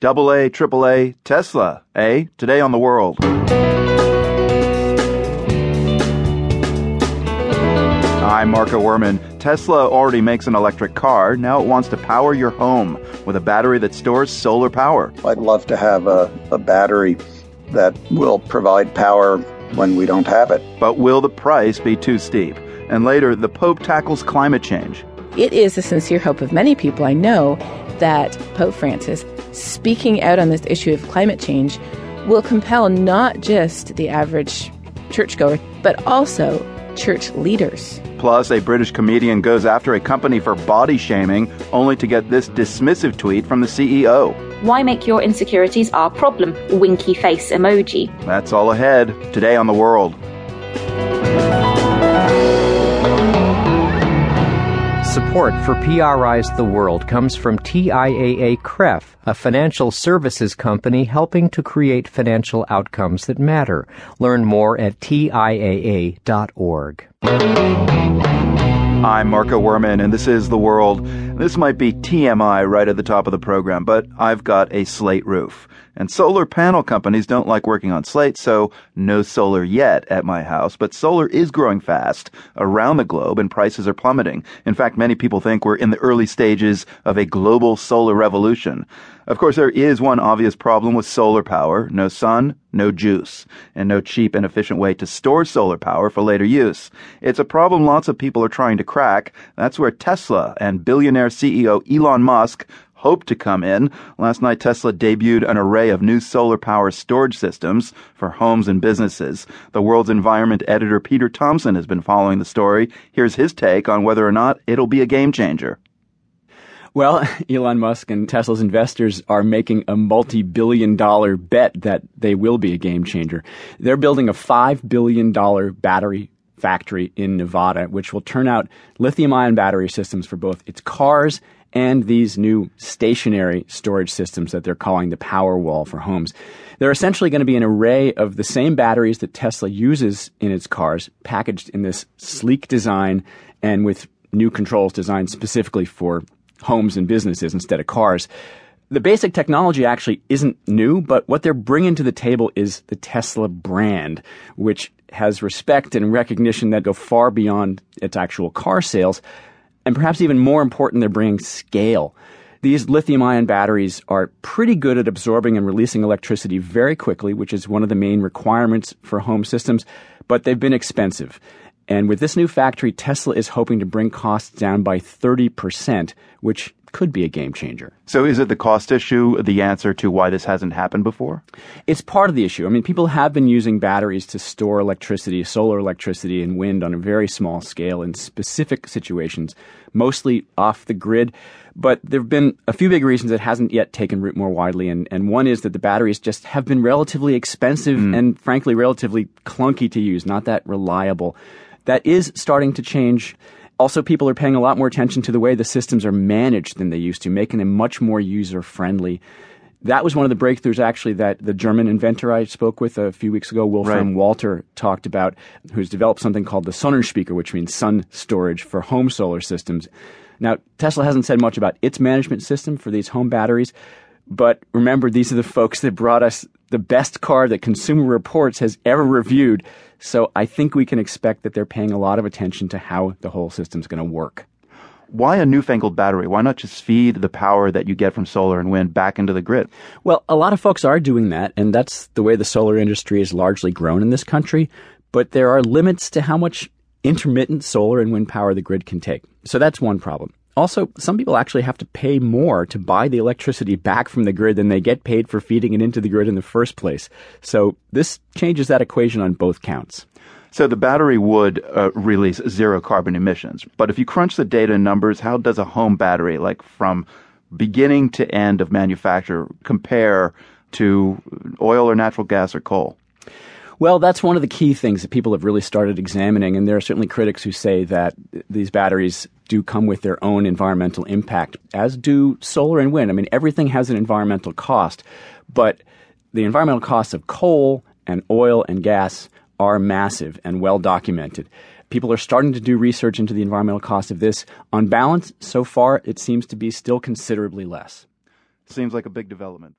Double A, triple A, Tesla, eh? Today on the world. I'm Marco Werman. Tesla already makes an electric car. Now it wants to power your home with a battery that stores solar power. I'd love to have a, a battery that will provide power when we don't have it. But will the price be too steep? And later, the Pope tackles climate change. It is the sincere hope of many people I know that Pope Francis, speaking out on this issue of climate change, will compel not just the average churchgoer, but also church leaders. Plus, a British comedian goes after a company for body shaming only to get this dismissive tweet from the CEO. Why make your insecurities our problem? Winky face emoji. That's all ahead today on the world. Support for PRI's The World comes from TIAA CREF, a financial services company helping to create financial outcomes that matter. Learn more at TIAA.org. I'm Marco Werman, and this is The World. This might be TMI right at the top of the program, but I've got a slate roof. And solar panel companies don't like working on slate, so no solar yet at my house. But solar is growing fast around the globe, and prices are plummeting. In fact, many people think we're in the early stages of a global solar revolution. Of course, there is one obvious problem with solar power no sun, no juice, and no cheap and efficient way to store solar power for later use. It's a problem lots of people are trying to crack. That's where Tesla and billionaire CEO Elon Musk hope to come in. Last night, Tesla debuted an array of new solar power storage systems for homes and businesses. The world's environment editor Peter Thomson has been following the story. Here's his take on whether or not it'll be a game changer. Well, Elon Musk and Tesla's investors are making a multi billion dollar bet that they will be a game changer. They're building a $5 billion battery factory in Nevada, which will turn out lithium ion battery systems for both its cars and these new stationary storage systems that they're calling the Powerwall for homes. They're essentially going to be an array of the same batteries that Tesla uses in its cars, packaged in this sleek design and with new controls designed specifically for homes and businesses instead of cars. The basic technology actually isn't new, but what they're bringing to the table is the Tesla brand, which has respect and recognition that go far beyond its actual car sales. And perhaps even more important, they're bringing scale. These lithium ion batteries are pretty good at absorbing and releasing electricity very quickly, which is one of the main requirements for home systems, but they've been expensive. And with this new factory, Tesla is hoping to bring costs down by 30%, which could be a game changer. So, is it the cost issue the answer to why this hasn't happened before? It's part of the issue. I mean, people have been using batteries to store electricity, solar electricity, and wind on a very small scale in specific situations, mostly off the grid. But there have been a few big reasons it hasn't yet taken root more widely, and, and one is that the batteries just have been relatively expensive mm. and, frankly, relatively clunky to use, not that reliable. That is starting to change. Also, people are paying a lot more attention to the way the systems are managed than they used to, making them much more user friendly. That was one of the breakthroughs, actually, that the German inventor I spoke with a few weeks ago, Wolfram right. Walter, talked about, who's developed something called the Sonnenspeicher, which means sun storage for home solar systems. Now, Tesla hasn't said much about its management system for these home batteries, but remember, these are the folks that brought us the best car that Consumer Reports has ever reviewed. So I think we can expect that they're paying a lot of attention to how the whole system's going to work. Why a newfangled battery? Why not just feed the power that you get from solar and wind back into the grid? Well, a lot of folks are doing that, and that's the way the solar industry is largely grown in this country. But there are limits to how much intermittent solar and wind power the grid can take. So that's one problem. Also, some people actually have to pay more to buy the electricity back from the grid than they get paid for feeding it into the grid in the first place. So this changes that equation on both counts. So the battery would uh, release zero carbon emissions. But if you crunch the data and numbers, how does a home battery, like from beginning to end of manufacture, compare to oil or natural gas or coal? Well, that's one of the key things that people have really started examining, and there are certainly critics who say that these batteries do come with their own environmental impact, as do solar and wind. I mean, everything has an environmental cost, but the environmental costs of coal and oil and gas are massive and well documented. People are starting to do research into the environmental cost of this. On balance, so far, it seems to be still considerably less. Seems like a big development, though.